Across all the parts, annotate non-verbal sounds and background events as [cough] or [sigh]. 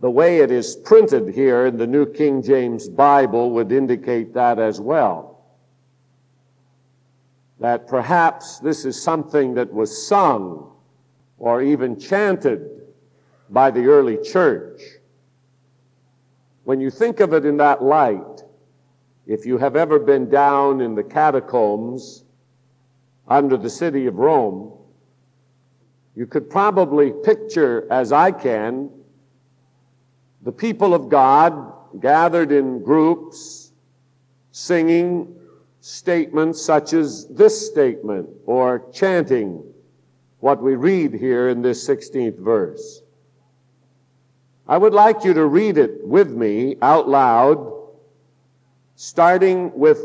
The way it is printed here in the New King James Bible would indicate that as well. That perhaps this is something that was sung or even chanted by the early church. When you think of it in that light, if you have ever been down in the catacombs under the city of Rome, you could probably picture, as I can, the people of God gathered in groups singing statements such as this statement or chanting what we read here in this 16th verse. I would like you to read it with me out loud, starting with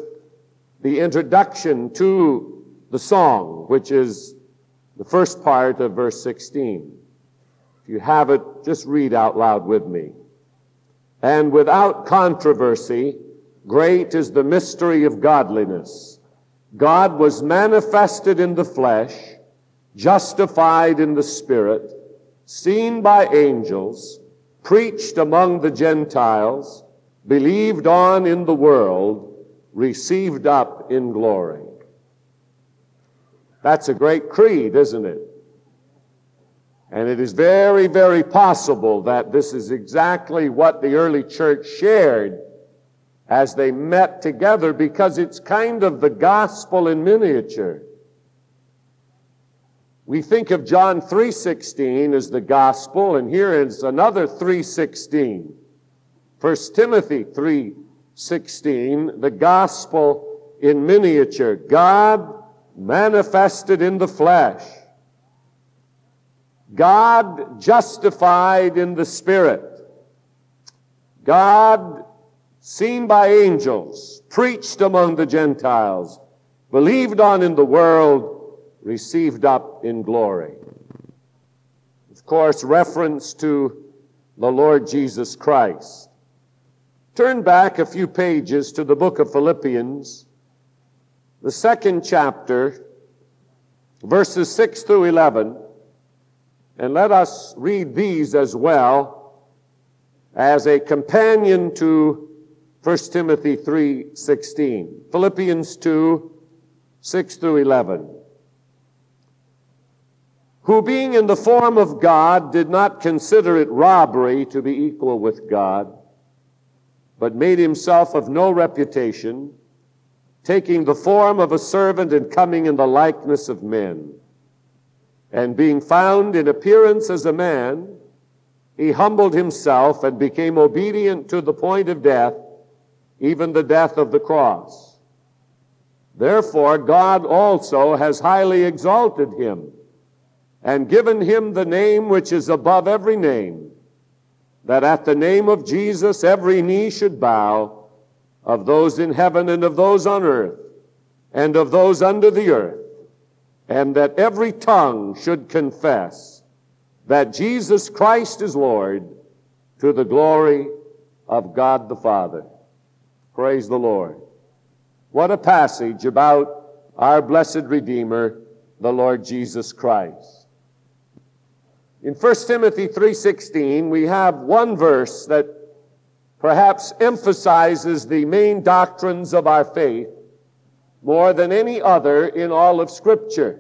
the introduction to the song, which is the first part of verse 16. If you have it, just read out loud with me. And without controversy, great is the mystery of godliness. God was manifested in the flesh, justified in the spirit, seen by angels, preached among the Gentiles, believed on in the world, received up in glory. That's a great creed, isn't it? And it is very, very possible that this is exactly what the early church shared as they met together because it's kind of the gospel in miniature. We think of John 3:16 as the gospel and here is another 3:16. 1 Timothy 3:16, the gospel in miniature. God manifested in the flesh. God justified in the spirit. God seen by angels, preached among the Gentiles, believed on in the world, received up in glory. Of course, reference to the Lord Jesus Christ. Turn back a few pages to the book of Philippians, the second chapter, verses 6 through 11, and let us read these as well as a companion to 1 Timothy 3:16. Philippians 2 6 through 11 who being in the form of God did not consider it robbery to be equal with God, but made himself of no reputation, taking the form of a servant and coming in the likeness of men. And being found in appearance as a man, he humbled himself and became obedient to the point of death, even the death of the cross. Therefore, God also has highly exalted him and given him the name which is above every name, that at the name of Jesus every knee should bow, of those in heaven and of those on earth, and of those under the earth, and that every tongue should confess that Jesus Christ is Lord to the glory of God the Father. Praise the Lord. What a passage about our blessed Redeemer, the Lord Jesus Christ. In 1 Timothy 3:16, we have one verse that perhaps emphasizes the main doctrines of our faith more than any other in all of scripture.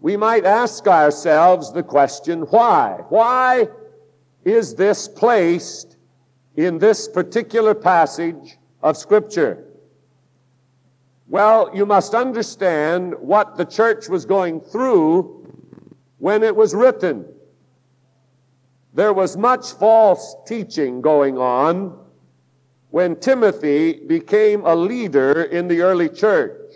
We might ask ourselves the question, why? Why is this placed in this particular passage of scripture? Well, you must understand what the church was going through when it was written. There was much false teaching going on when Timothy became a leader in the early church.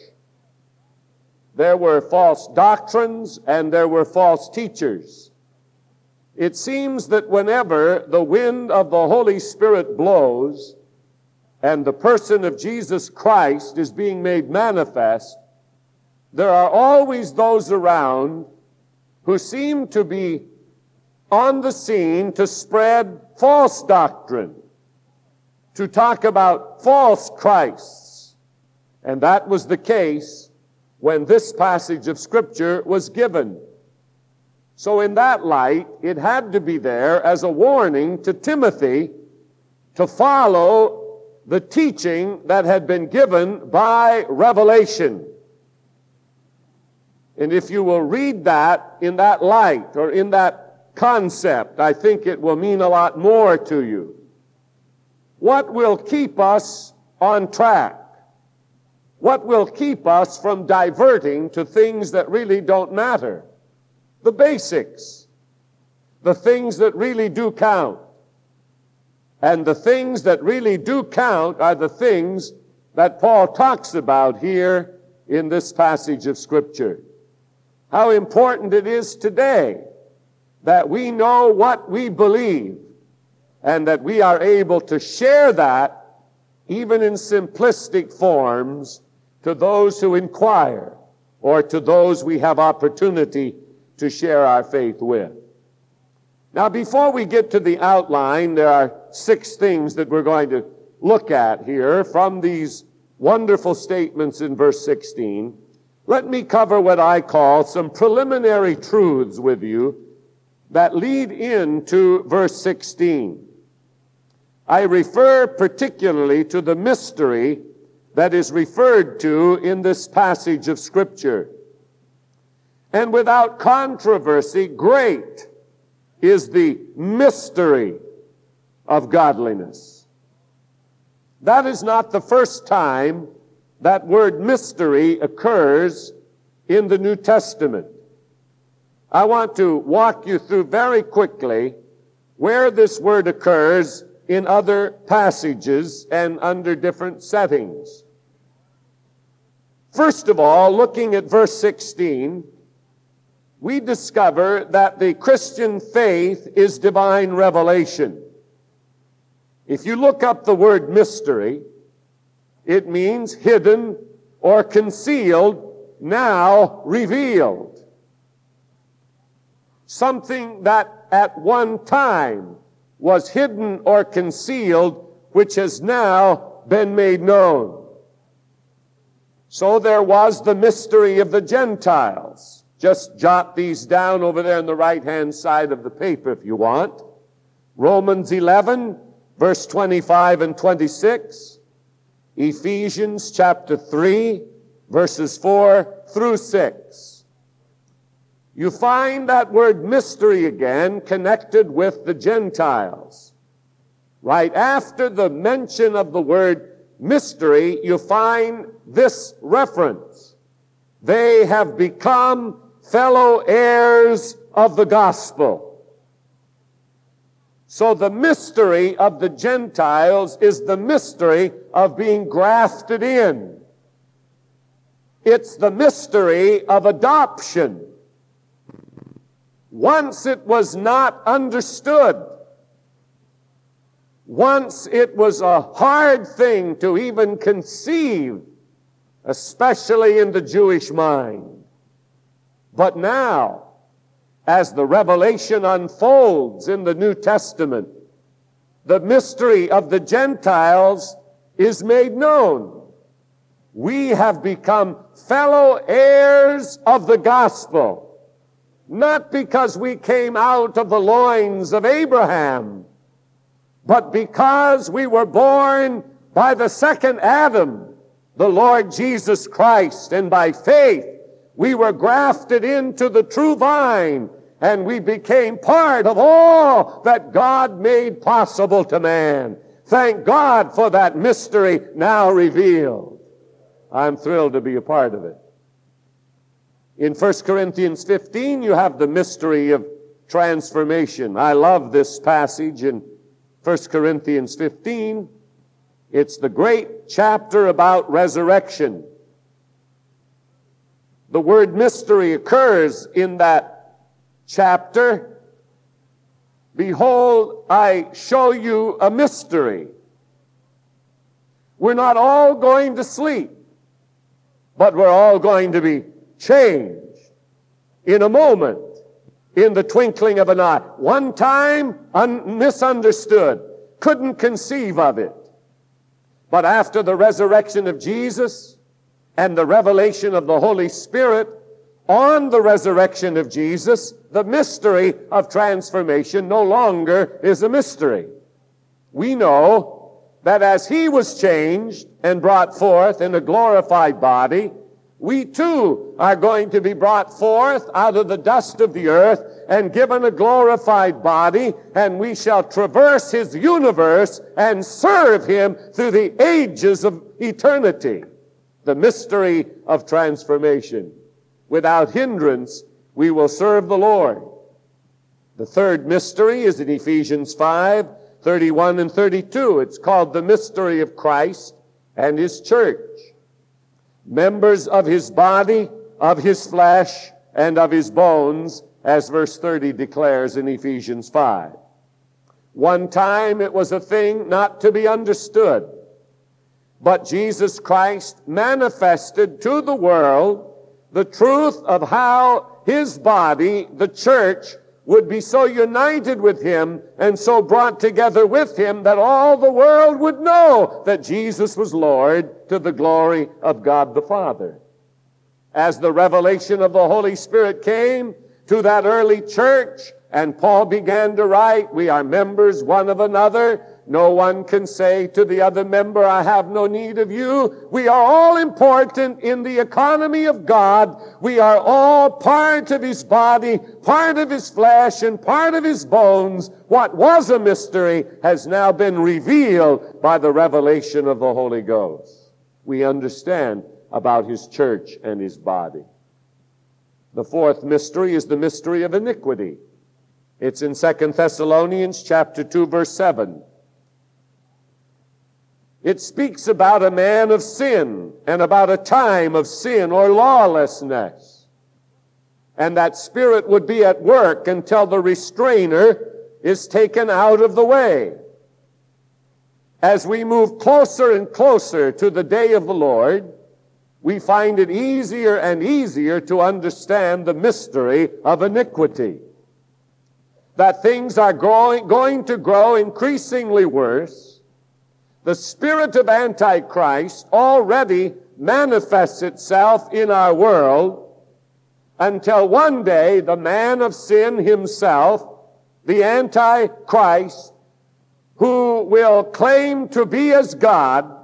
There were false doctrines and there were false teachers. It seems that whenever the wind of the Holy Spirit blows and the person of Jesus Christ is being made manifest, there are always those around who seem to be on the scene to spread false doctrine, to talk about false Christs. And that was the case when this passage of Scripture was given. So, in that light, it had to be there as a warning to Timothy to follow the teaching that had been given by revelation. And if you will read that in that light or in that concept, I think it will mean a lot more to you. What will keep us on track? What will keep us from diverting to things that really don't matter? The basics. The things that really do count. And the things that really do count are the things that Paul talks about here in this passage of Scripture how important it is today that we know what we believe and that we are able to share that even in simplistic forms to those who inquire or to those we have opportunity to share our faith with. Now, before we get to the outline, there are six things that we're going to look at here from these wonderful statements in verse 16. Let me cover what I call some preliminary truths with you that lead into verse 16. I refer particularly to the mystery that is referred to in this passage of Scripture. And without controversy, great is the mystery of godliness. That is not the first time that word mystery occurs in the New Testament. I want to walk you through very quickly where this word occurs in other passages and under different settings. First of all, looking at verse 16, we discover that the Christian faith is divine revelation. If you look up the word mystery, it means hidden or concealed, now revealed. Something that at one time was hidden or concealed, which has now been made known. So there was the mystery of the Gentiles. Just jot these down over there on the right hand side of the paper if you want. Romans 11, verse 25 and 26. Ephesians chapter 3, verses 4 through 6. You find that word mystery again connected with the Gentiles. Right after the mention of the word mystery, you find this reference. They have become fellow heirs of the gospel. So the mystery of the Gentiles is the mystery of being grafted in. It's the mystery of adoption. Once it was not understood. Once it was a hard thing to even conceive, especially in the Jewish mind. But now, as the revelation unfolds in the New Testament, the mystery of the Gentiles is made known. We have become fellow heirs of the gospel, not because we came out of the loins of Abraham, but because we were born by the second Adam, the Lord Jesus Christ, and by faith we were grafted into the true vine and we became part of all that God made possible to man. Thank God for that mystery now revealed. I'm thrilled to be a part of it. In 1 Corinthians 15, you have the mystery of transformation. I love this passage in 1 Corinthians 15. It's the great chapter about resurrection. The word mystery occurs in that chapter, Behold, I show you a mystery. We're not all going to sleep, but we're all going to be changed in a moment, in the twinkling of an eye. One time, un- misunderstood, couldn't conceive of it. But after the resurrection of Jesus and the revelation of the Holy Spirit on the resurrection of Jesus, the mystery of transformation no longer is a mystery. We know that as he was changed and brought forth in a glorified body, we too are going to be brought forth out of the dust of the earth and given a glorified body, and we shall traverse his universe and serve him through the ages of eternity. The mystery of transformation. Without hindrance, we will serve the Lord. The third mystery is in Ephesians 5, 31 and 32. It's called the mystery of Christ and his church members of his body, of his flesh, and of his bones, as verse 30 declares in Ephesians 5. One time it was a thing not to be understood, but Jesus Christ manifested to the world the truth of how his body, the church, would be so united with him and so brought together with him that all the world would know that Jesus was Lord to the glory of God the Father. As the revelation of the Holy Spirit came to that early church and Paul began to write, we are members one of another, no one can say to the other member, I have no need of you. We are all important in the economy of God. We are all part of His body, part of His flesh, and part of His bones. What was a mystery has now been revealed by the revelation of the Holy Ghost. We understand about His church and His body. The fourth mystery is the mystery of iniquity. It's in 2 Thessalonians chapter 2 verse 7. It speaks about a man of sin and about a time of sin or lawlessness. And that spirit would be at work until the restrainer is taken out of the way. As we move closer and closer to the day of the Lord, we find it easier and easier to understand the mystery of iniquity. That things are growing, going to grow increasingly worse the spirit of Antichrist already manifests itself in our world until one day the man of sin himself, the Antichrist, who will claim to be as God,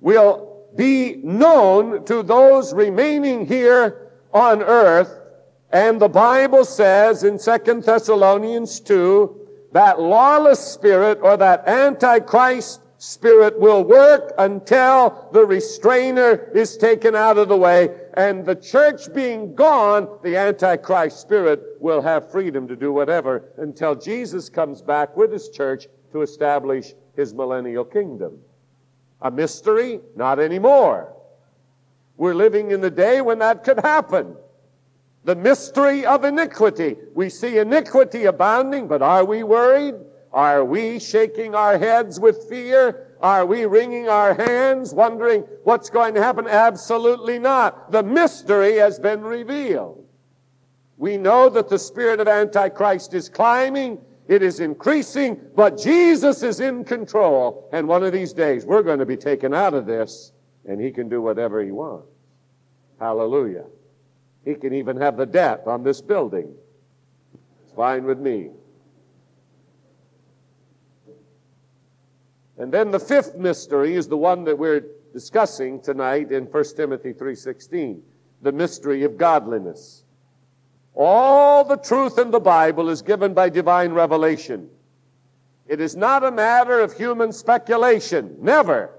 will be known to those remaining here on earth. And the Bible says in 2 Thessalonians 2, that lawless spirit or that Antichrist Spirit will work until the restrainer is taken out of the way. And the church being gone, the Antichrist spirit will have freedom to do whatever until Jesus comes back with his church to establish his millennial kingdom. A mystery? Not anymore. We're living in the day when that could happen. The mystery of iniquity. We see iniquity abounding, but are we worried? Are we shaking our heads with fear? Are we wringing our hands, wondering what's going to happen? Absolutely not. The mystery has been revealed. We know that the spirit of Antichrist is climbing, it is increasing, but Jesus is in control. And one of these days, we're going to be taken out of this, and he can do whatever he wants. Hallelujah. He can even have the debt on this building. It's fine with me. And then the fifth mystery is the one that we're discussing tonight in 1 Timothy 3:16, the mystery of godliness. All the truth in the Bible is given by divine revelation. It is not a matter of human speculation. Never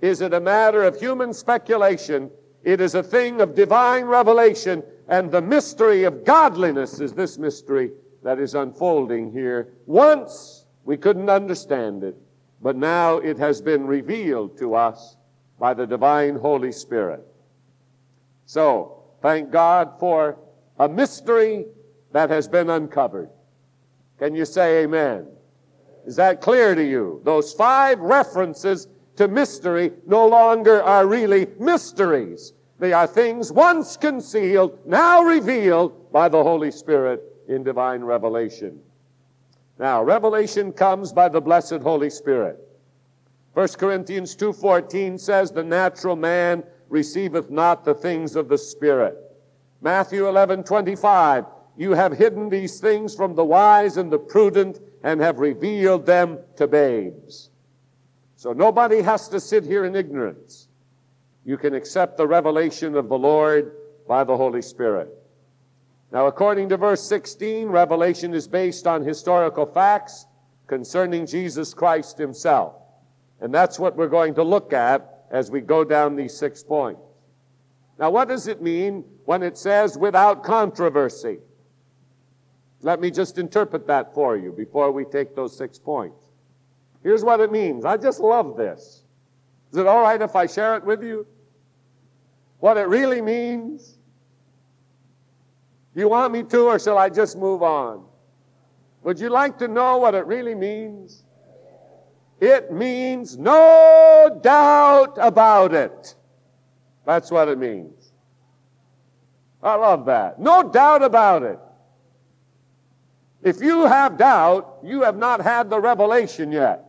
is it a matter of human speculation. It is a thing of divine revelation, and the mystery of godliness is this mystery that is unfolding here. Once we couldn't understand it but now it has been revealed to us by the divine Holy Spirit. So, thank God for a mystery that has been uncovered. Can you say amen? Is that clear to you? Those five references to mystery no longer are really mysteries. They are things once concealed, now revealed by the Holy Spirit in divine revelation. Now, revelation comes by the blessed Holy Spirit. 1 Corinthians 2:14 says, "The natural man receiveth not the things of the Spirit." Matthew 11:25, you have hidden these things from the wise and the prudent and have revealed them to babes. So nobody has to sit here in ignorance. You can accept the revelation of the Lord by the Holy Spirit. Now, according to verse 16, revelation is based on historical facts concerning Jesus Christ himself. And that's what we're going to look at as we go down these six points. Now, what does it mean when it says without controversy? Let me just interpret that for you before we take those six points. Here's what it means. I just love this. Is it all right if I share it with you? What it really means? You want me to, or shall I just move on? Would you like to know what it really means? It means no doubt about it. That's what it means. I love that. No doubt about it. If you have doubt, you have not had the revelation yet.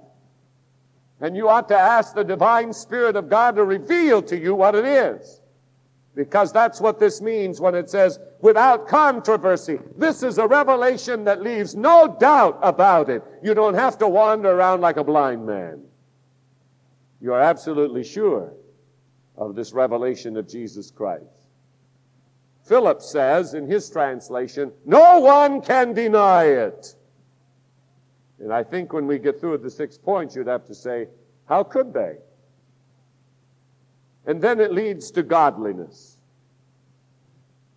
And you ought to ask the divine Spirit of God to reveal to you what it is. Because that's what this means when it says, without controversy. This is a revelation that leaves no doubt about it. You don't have to wander around like a blind man. You are absolutely sure of this revelation of Jesus Christ. Phillips says in his translation, no one can deny it. And I think when we get through the six points, you'd have to say, how could they? And then it leads to godliness.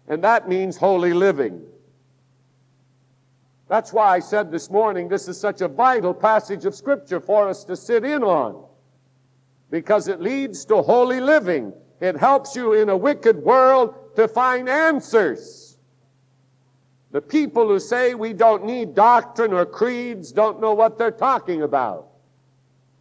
And that means holy living. That's why I said this morning this is such a vital passage of Scripture for us to sit in on. Because it leads to holy living. It helps you in a wicked world to find answers. The people who say we don't need doctrine or creeds don't know what they're talking about.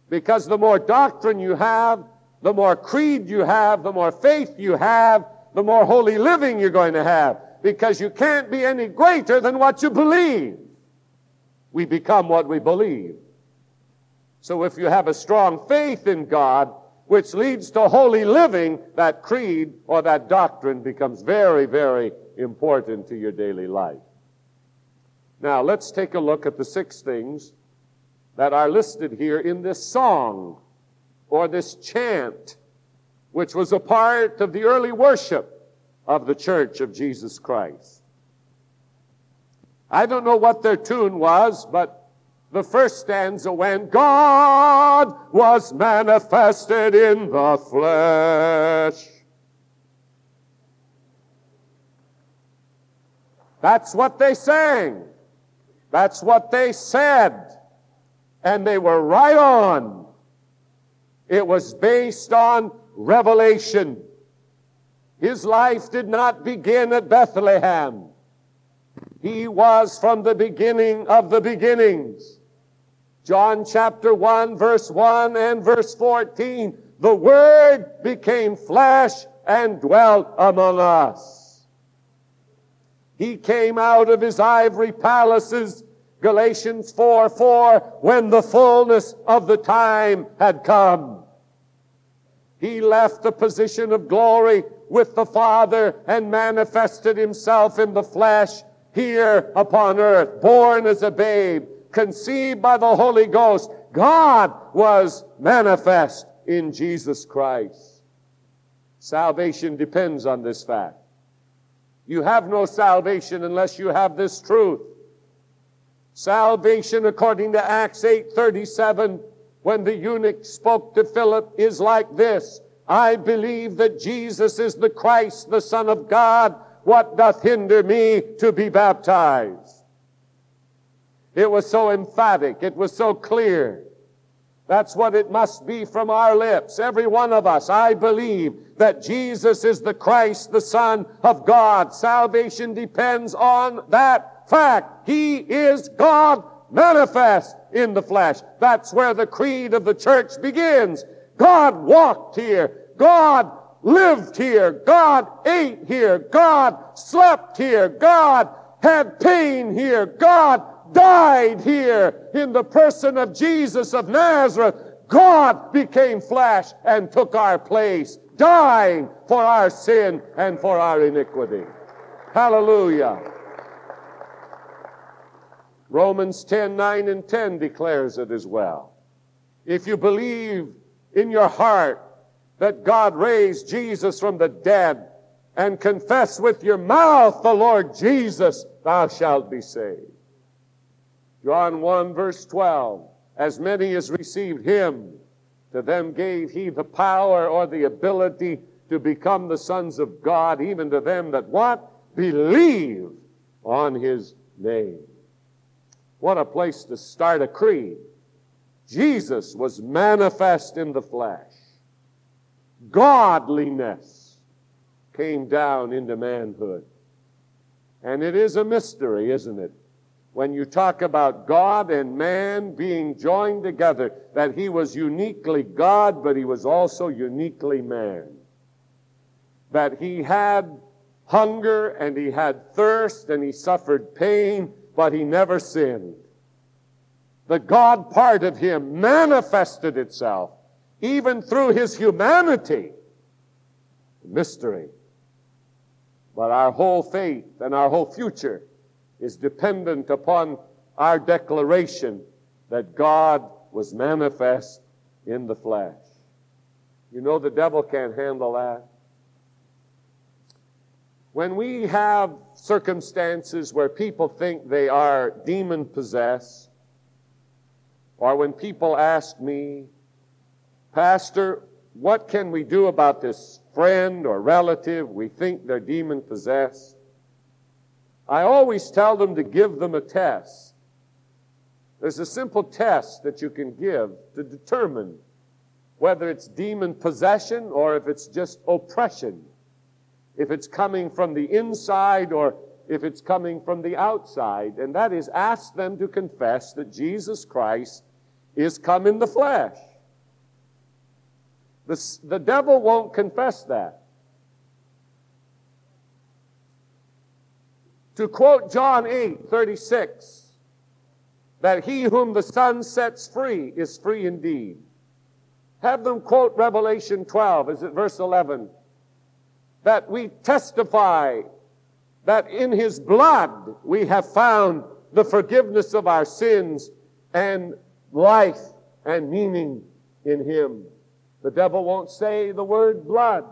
Because the more doctrine you have, the more creed you have, the more faith you have, the more holy living you're going to have. Because you can't be any greater than what you believe. We become what we believe. So if you have a strong faith in God, which leads to holy living, that creed or that doctrine becomes very, very important to your daily life. Now, let's take a look at the six things that are listed here in this song or this chant, which was a part of the early worship of the Church of Jesus Christ. I don't know what their tune was, but the first stanza when God was manifested in the flesh. That's what they sang. That's what they said. And they were right on. It was based on revelation. His life did not begin at Bethlehem. He was from the beginning of the beginnings. John chapter 1, verse 1 and verse 14. The Word became flesh and dwelt among us. He came out of his ivory palaces, Galatians 4 4, when the fullness of the time had come. He left the position of glory with the Father and manifested himself in the flesh here upon earth, born as a babe, conceived by the Holy Ghost, God was manifest in Jesus Christ. Salvation depends on this fact. You have no salvation unless you have this truth. Salvation, according to Acts 8:37, when the eunuch spoke to Philip, is like this: I believe that Jesus is the Christ, the Son of God. What doth hinder me to be baptized? It was so emphatic. It was so clear. That's what it must be from our lips. Every one of us, I believe that Jesus is the Christ, the Son of God. Salvation depends on that fact. He is God manifest in the flesh. That's where the creed of the church begins. God walked here. God lived here. God ate here. God slept here. God had pain here. God died here in the person of Jesus of Nazareth. God became flesh and took our place, dying for our sin and for our iniquity. Hallelujah. Romans 10 9 and 10 declares it as well. If you believe in your heart that God raised Jesus from the dead and confess with your mouth the Lord Jesus, thou shalt be saved. John 1 verse 12. As many as received him, to them gave he the power or the ability to become the sons of God, even to them that what? Believe on his name. What a place to start a creed. Jesus was manifest in the flesh. Godliness came down into manhood. And it is a mystery, isn't it? When you talk about God and man being joined together, that he was uniquely God, but he was also uniquely man. That he had hunger and he had thirst and he suffered pain, but he never sinned. The God part of him manifested itself even through his humanity. Mystery. But our whole faith and our whole future is dependent upon our declaration that God was manifest in the flesh. You know the devil can't handle that. When we have circumstances where people think they are demon possessed, or when people ask me, Pastor, what can we do about this friend or relative we think they're demon possessed? I always tell them to give them a test. There's a simple test that you can give to determine whether it's demon possession or if it's just oppression if it's coming from the inside or if it's coming from the outside. And that is ask them to confess that Jesus Christ is come in the flesh. The, the devil won't confess that. To quote John 8 36, that he whom the Son sets free is free indeed. Have them quote Revelation 12, is it verse 11? That we testify that in his blood we have found the forgiveness of our sins and life and meaning in him. The devil won't say the word blood.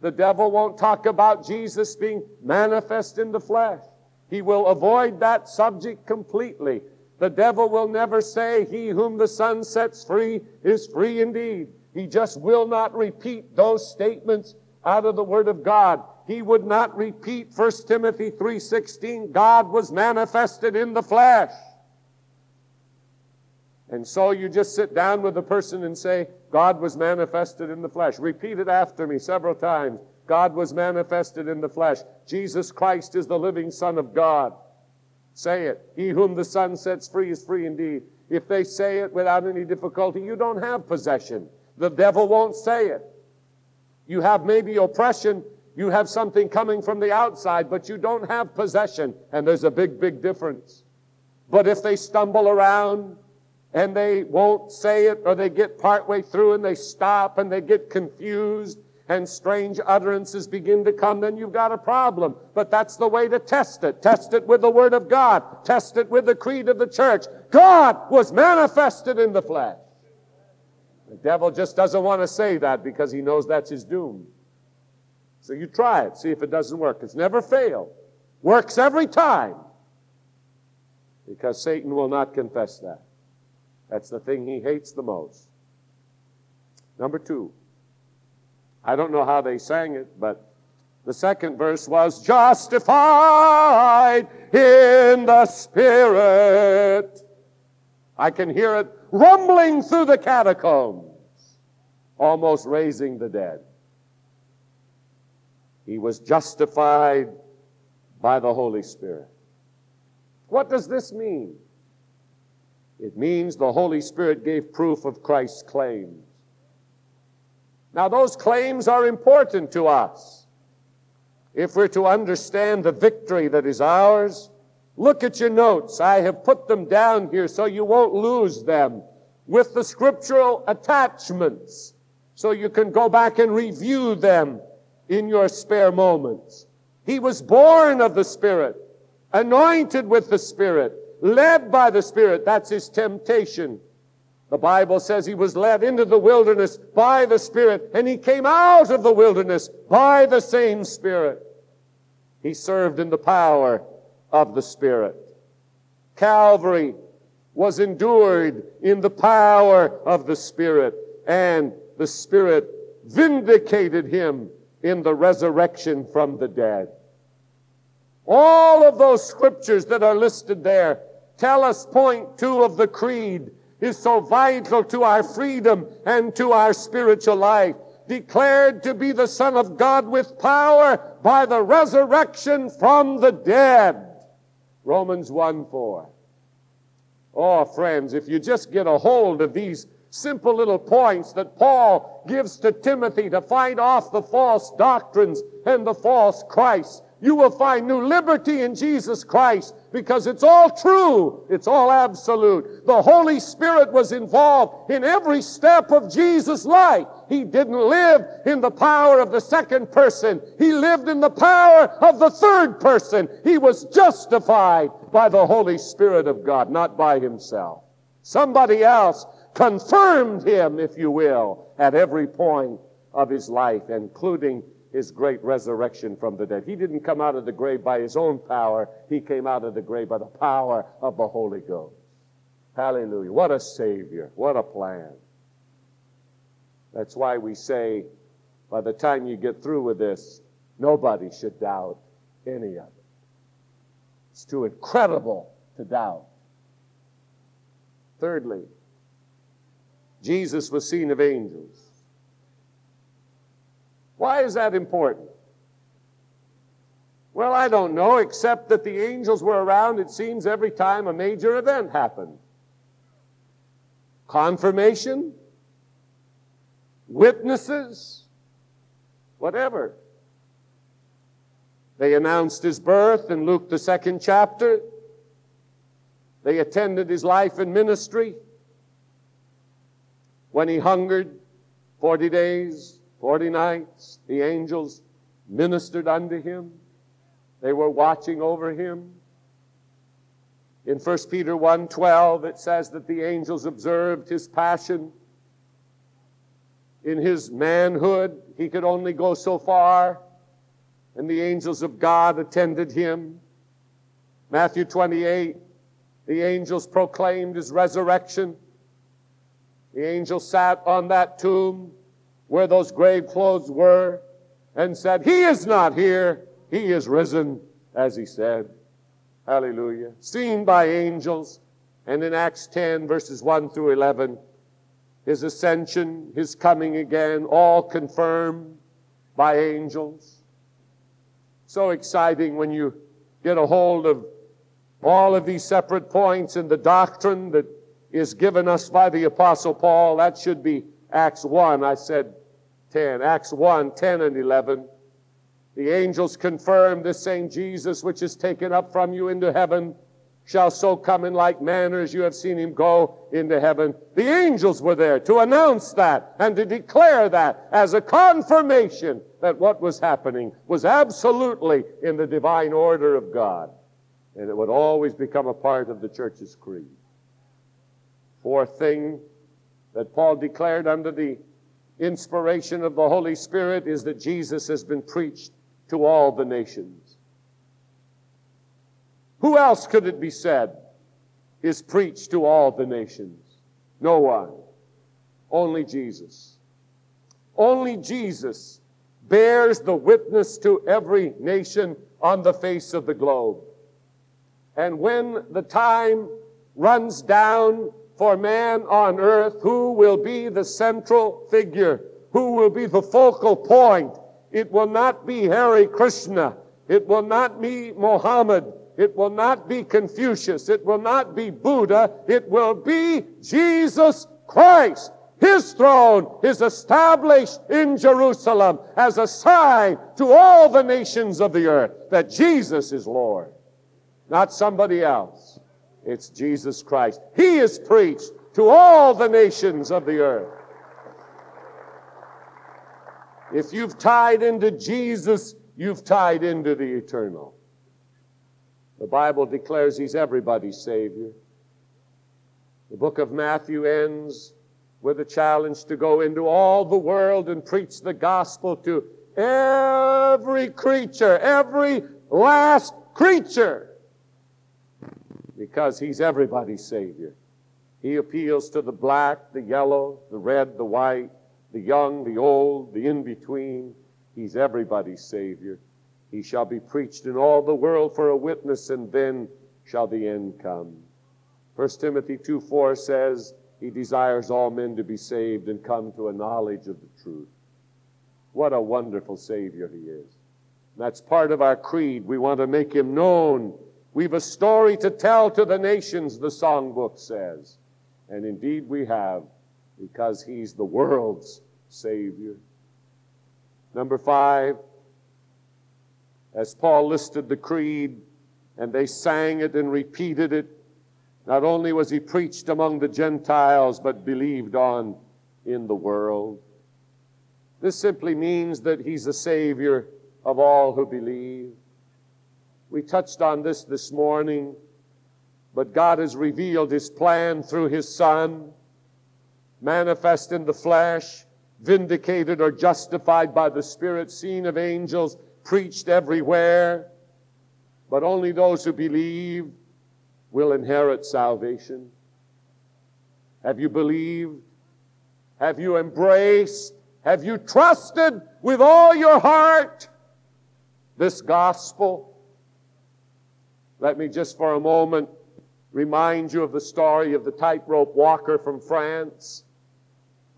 The devil won't talk about Jesus being manifest in the flesh. He will avoid that subject completely. The devil will never say, He whom the Son sets free is free indeed. He just will not repeat those statements out of the Word of God. He would not repeat 1 Timothy 3.16, God was manifested in the flesh. And so you just sit down with the person and say, God was manifested in the flesh. Repeat it after me several times. God was manifested in the flesh. Jesus Christ is the living Son of God. Say it. He whom the Son sets free is free indeed. If they say it without any difficulty, you don't have possession. The devil won't say it. You have maybe oppression. You have something coming from the outside, but you don't have possession. And there's a big, big difference. But if they stumble around and they won't say it, or they get partway through and they stop and they get confused and strange utterances begin to come, then you've got a problem. But that's the way to test it. Test it with the Word of God. Test it with the creed of the church. God was manifested in the flesh. The devil just doesn't want to say that because he knows that's his doom. So you try it, see if it doesn't work. It's never failed. Works every time. Because Satan will not confess that. That's the thing he hates the most. Number two. I don't know how they sang it, but the second verse was justified in the Spirit. I can hear it rumbling through the catacombs, almost raising the dead. He was justified by the Holy Spirit. What does this mean? It means the Holy Spirit gave proof of Christ's claims. Now, those claims are important to us. If we're to understand the victory that is ours, Look at your notes. I have put them down here so you won't lose them with the scriptural attachments so you can go back and review them in your spare moments. He was born of the Spirit, anointed with the Spirit, led by the Spirit. That's his temptation. The Bible says he was led into the wilderness by the Spirit, and he came out of the wilderness by the same Spirit. He served in the power of the Spirit. Calvary was endured in the power of the Spirit, and the Spirit vindicated him in the resurrection from the dead. All of those scriptures that are listed there tell us point two of the creed is so vital to our freedom and to our spiritual life. Declared to be the Son of God with power by the resurrection from the dead. Romans 1 4. Oh, friends, if you just get a hold of these simple little points that Paul gives to Timothy to fight off the false doctrines and the false Christ, you will find new liberty in Jesus Christ because it's all true. It's all absolute. The Holy Spirit was involved in every step of Jesus' life. He didn't live in the power of the second person. He lived in the power of the third person. He was justified by the Holy Spirit of God, not by himself. Somebody else confirmed him, if you will, at every point of his life, including his great resurrection from the dead. He didn't come out of the grave by his own power, he came out of the grave by the power of the Holy Ghost. Hallelujah. What a Savior. What a plan. That's why we say, by the time you get through with this, nobody should doubt any of it. It's too incredible to doubt. Thirdly, Jesus was seen of angels. Why is that important? Well, I don't know, except that the angels were around, it seems, every time a major event happened. Confirmation, witnesses, whatever. They announced his birth in Luke, the second chapter. They attended his life and ministry. When he hungered 40 days, Forty nights the angels ministered unto him. They were watching over him. In 1 Peter 1:12 it says that the angels observed his passion. In his manhood, he could only go so far, and the angels of God attended him. Matthew 28, the angels proclaimed his resurrection. The angels sat on that tomb where those grave clothes were and said, He is not here. He is risen, as he said. Hallelujah. Seen by angels. And in Acts 10, verses 1 through 11, his ascension, his coming again, all confirmed by angels. So exciting when you get a hold of all of these separate points in the doctrine that is given us by the Apostle Paul. That should be Acts 1, I said 10. Acts 1, 10 and 11. The angels confirm this same Jesus which is taken up from you into heaven shall so come in like manner as you have seen him go into heaven. The angels were there to announce that and to declare that as a confirmation that what was happening was absolutely in the divine order of God. And it would always become a part of the church's creed. Fourth thing, that Paul declared under the inspiration of the Holy Spirit is that Jesus has been preached to all the nations. Who else could it be said is preached to all the nations? No one. Only Jesus. Only Jesus bears the witness to every nation on the face of the globe. And when the time runs down for man on earth who will be the central figure, who will be the focal point. It will not be Hare Krishna. It will not be Mohammed. It will not be Confucius. It will not be Buddha. It will be Jesus Christ. His throne is established in Jerusalem as a sign to all the nations of the earth that Jesus is Lord, not somebody else. It's Jesus Christ. He is preached to all the nations of the earth. If you've tied into Jesus, you've tied into the eternal. The Bible declares he's everybody's Savior. The book of Matthew ends with a challenge to go into all the world and preach the gospel to every creature, every last creature, because he's everybody's Savior. He appeals to the black, the yellow, the red, the white, the young, the old, the in between. He's everybody's Savior. He shall be preached in all the world for a witness, and then shall the end come. 1 Timothy 2 4 says, He desires all men to be saved and come to a knowledge of the truth. What a wonderful Savior He is. That's part of our creed. We want to make Him known. We've a story to tell to the nations, the songbook says. And indeed we have, because He's the world's Savior. Number five, as Paul listed the creed, and they sang it and repeated it, not only was he preached among the Gentiles, but believed on in the world. This simply means that he's a Savior of all who believe. We touched on this this morning, but God has revealed his plan through his Son, manifest in the flesh, vindicated or justified by the Spirit, seen of angels, preached everywhere. But only those who believe will inherit salvation? Have you believed? Have you embraced? Have you trusted with all your heart this gospel? Let me just for a moment remind you of the story of the tightrope walker from France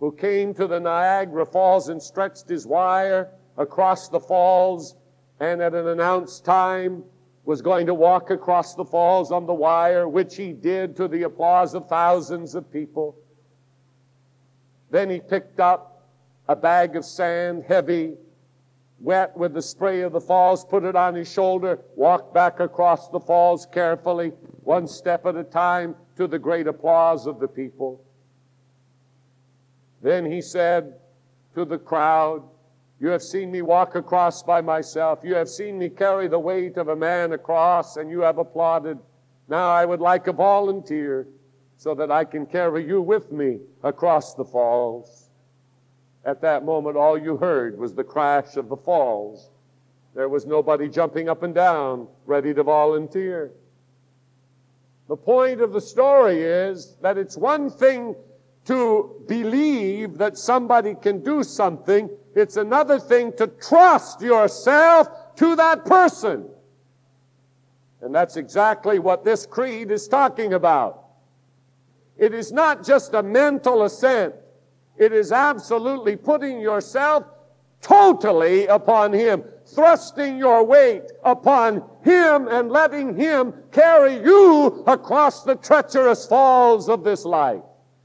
who came to the Niagara Falls and stretched his wire across the falls and at an announced time was going to walk across the falls on the wire, which he did to the applause of thousands of people. Then he picked up a bag of sand, heavy, wet with the spray of the falls, put it on his shoulder, walked back across the falls carefully, one step at a time, to the great applause of the people. Then he said to the crowd, you have seen me walk across by myself. You have seen me carry the weight of a man across, and you have applauded. Now I would like a volunteer so that I can carry you with me across the falls. At that moment, all you heard was the crash of the falls. There was nobody jumping up and down ready to volunteer. The point of the story is that it's one thing to believe that somebody can do something, it's another thing to trust yourself to that person. And that's exactly what this creed is talking about. It is not just a mental assent. It is absolutely putting yourself totally upon Him, thrusting your weight upon Him and letting Him carry you across the treacherous falls of this life.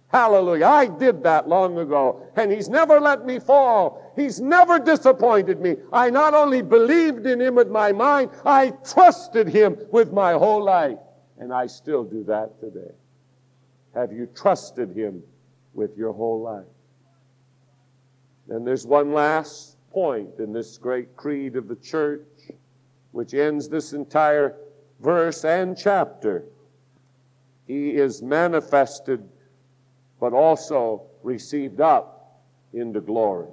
Hallelujah. I did that long ago. And He's never let me fall. He's never disappointed me. I not only believed in Him with my mind, I trusted Him with my whole life. And I still do that today. Have you trusted Him with your whole life? And there's one last point in this great creed of the church, which ends this entire verse and chapter. He is manifested but also received up into glory.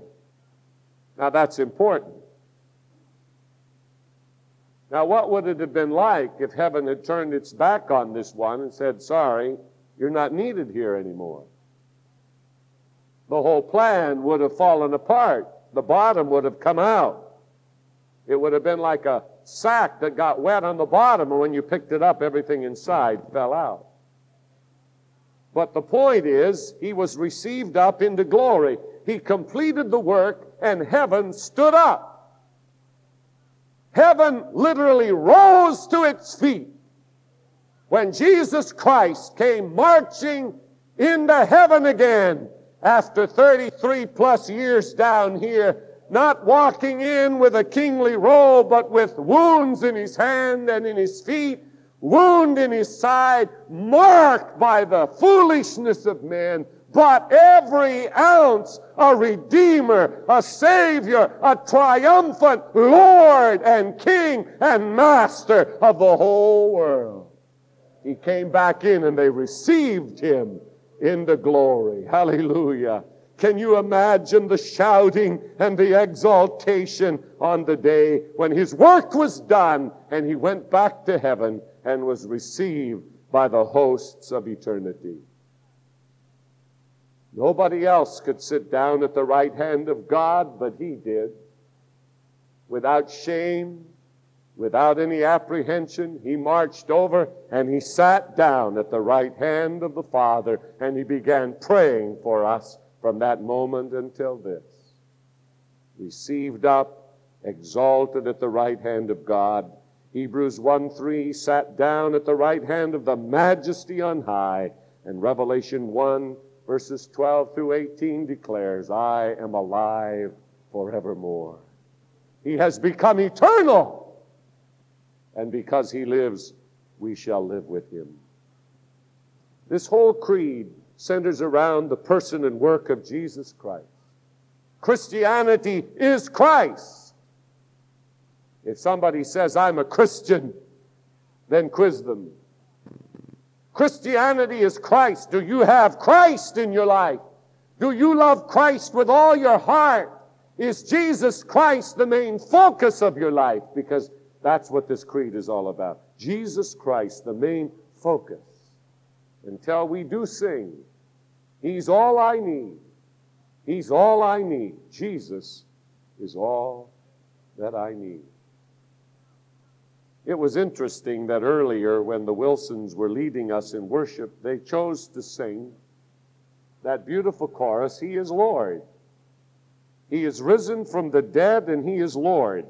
Now that's important. Now, what would it have been like if heaven had turned its back on this one and said, Sorry, you're not needed here anymore? The whole plan would have fallen apart. The bottom would have come out. It would have been like a sack that got wet on the bottom, and when you picked it up, everything inside fell out. But the point is, he was received up into glory. He completed the work, and heaven stood up. Heaven literally rose to its feet when Jesus Christ came marching into heaven again after 33 plus years down here, not walking in with a kingly robe, but with wounds in his hand and in his feet, wound in his side, marked by the foolishness of men, but every ounce a Redeemer, a Savior, a triumphant Lord and King and Master of the whole world. He came back in and they received him into glory. Hallelujah. Can you imagine the shouting and the exaltation on the day when his work was done and he went back to heaven and was received by the hosts of eternity? Nobody else could sit down at the right hand of God, but he did. Without shame, without any apprehension, he marched over and he sat down at the right hand of the Father and he began praying for us from that moment until this. Received up, exalted at the right hand of God. Hebrews 1 3 sat down at the right hand of the majesty on high. And Revelation 1 verses 12 through 18 declares, I am alive forevermore. He has become eternal. And because he lives, we shall live with him. This whole creed centers around the person and work of Jesus Christ. Christianity is Christ. If somebody says, I'm a Christian, then quiz them. Christianity is Christ. Do you have Christ in your life? Do you love Christ with all your heart? Is Jesus Christ the main focus of your life? Because that's what this creed is all about. Jesus Christ, the main focus. Until we do sing, He's all I need. He's all I need. Jesus is all that I need. It was interesting that earlier, when the Wilsons were leading us in worship, they chose to sing that beautiful chorus He is Lord. He is risen from the dead, and He is Lord.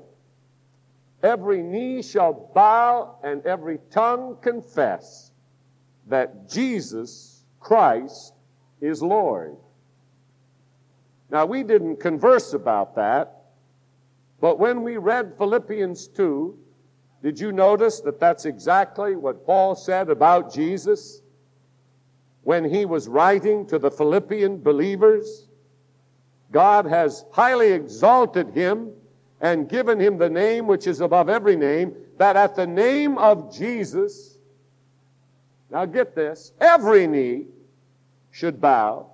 Every knee shall bow, and every tongue confess that Jesus Christ is Lord. Now, we didn't converse about that, but when we read Philippians 2, did you notice that that's exactly what Paul said about Jesus when he was writing to the Philippian believers? God has highly exalted him and given him the name which is above every name, that at the name of Jesus, now get this, every knee should bow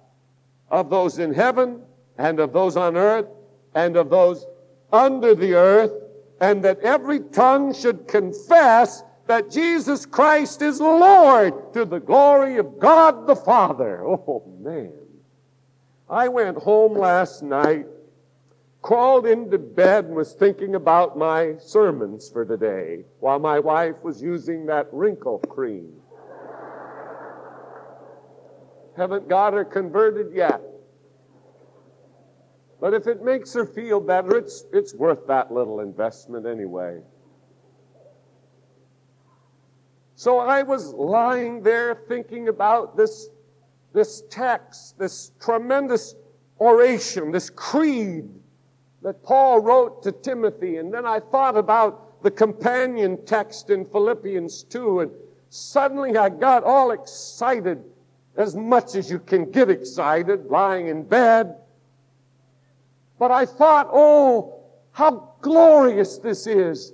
of those in heaven and of those on earth and of those under the earth and that every tongue should confess that Jesus Christ is Lord to the glory of God the Father. Oh, man. I went home last night, crawled into bed, and was thinking about my sermons for today while my wife was using that wrinkle cream. Haven't got her converted yet. But if it makes her feel better, it's, it's worth that little investment anyway. So I was lying there thinking about this, this text, this tremendous oration, this creed that Paul wrote to Timothy. And then I thought about the companion text in Philippians 2, and suddenly I got all excited, as much as you can get excited, lying in bed. But I thought, oh, how glorious this is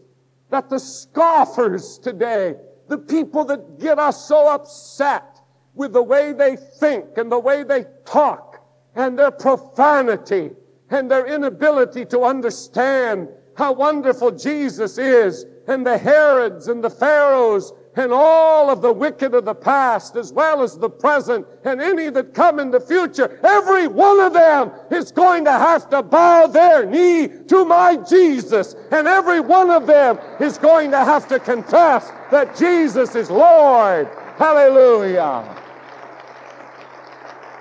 that the scoffers today, the people that get us so upset with the way they think and the way they talk and their profanity and their inability to understand how wonderful Jesus is and the Herods and the Pharaohs and all of the wicked of the past as well as the present and any that come in the future, every one of them is going to have to bow their knee to my Jesus. And every one of them is going to have to confess that Jesus is Lord. Hallelujah.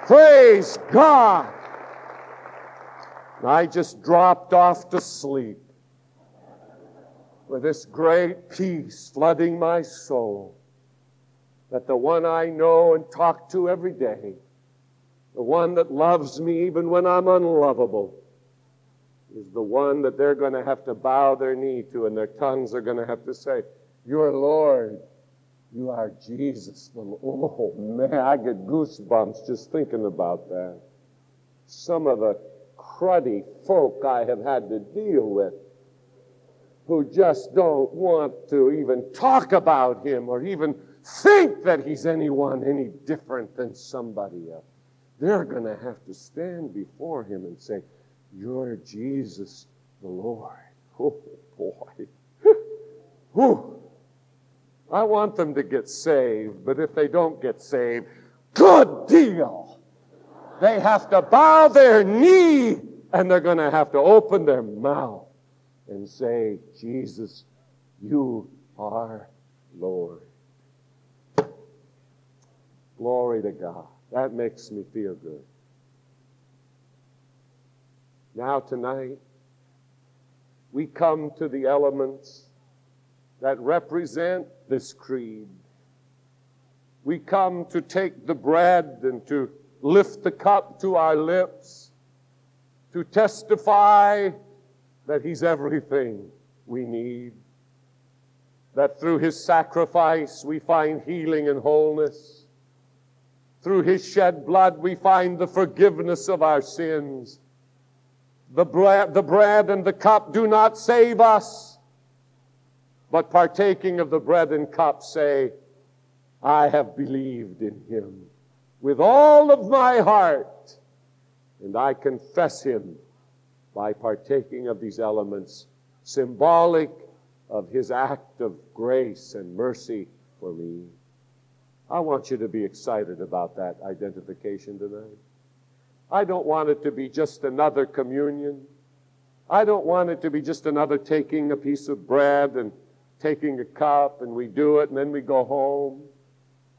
Praise God. I just dropped off to sleep with this great peace flooding my soul that the one I know and talk to every day, the one that loves me even when I'm unlovable, is the one that they're going to have to bow their knee to and their tongues are going to have to say, You're Lord. You are Jesus. Oh, man, I get goosebumps just thinking about that. Some of the cruddy folk I have had to deal with who just don't want to even talk about him or even think that he's anyone any different than somebody else. They're going to have to stand before him and say, You're Jesus the Lord. [laughs] Oh, boy. [laughs] Whew. I want them to get saved, but if they don't get saved, good deal. They have to bow their knee and they're going to have to open their mouth and say, Jesus, you are Lord. Glory to God. That makes me feel good. Now, tonight, we come to the elements that represent this creed. We come to take the bread and to lift the cup to our lips, to testify that He's everything we need, that through His sacrifice we find healing and wholeness. Through His shed blood we find the forgiveness of our sins. The bread, the bread and the cup do not save us, but partaking of the bread and cup say, I have believed in Him with all of my heart, and I confess Him by partaking of these elements, symbolic of his act of grace and mercy for me. I want you to be excited about that identification tonight. I don't want it to be just another communion. I don't want it to be just another taking a piece of bread and taking a cup and we do it and then we go home.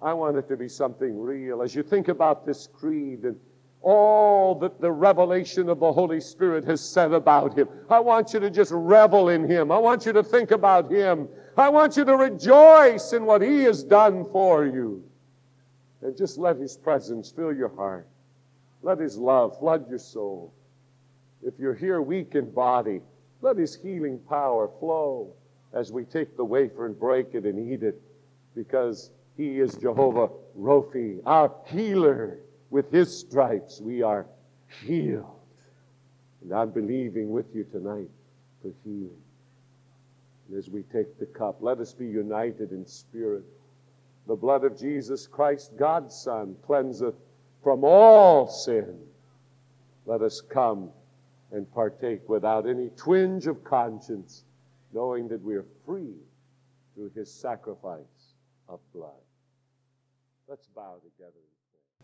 I want it to be something real. As you think about this creed and all that the revelation of the Holy Spirit has said about him. I want you to just revel in him. I want you to think about him. I want you to rejoice in what he has done for you. And just let his presence fill your heart. Let his love flood your soul. If you're here weak in body, let his healing power flow as we take the wafer and break it and eat it because he is Jehovah Rophi, our healer. With his stripes we are healed. And I'm believing with you tonight for healing. And as we take the cup, let us be united in spirit. The blood of Jesus Christ, God's Son, cleanseth from all sin. Let us come and partake without any twinge of conscience, knowing that we are free through his sacrifice of blood. Let's bow together.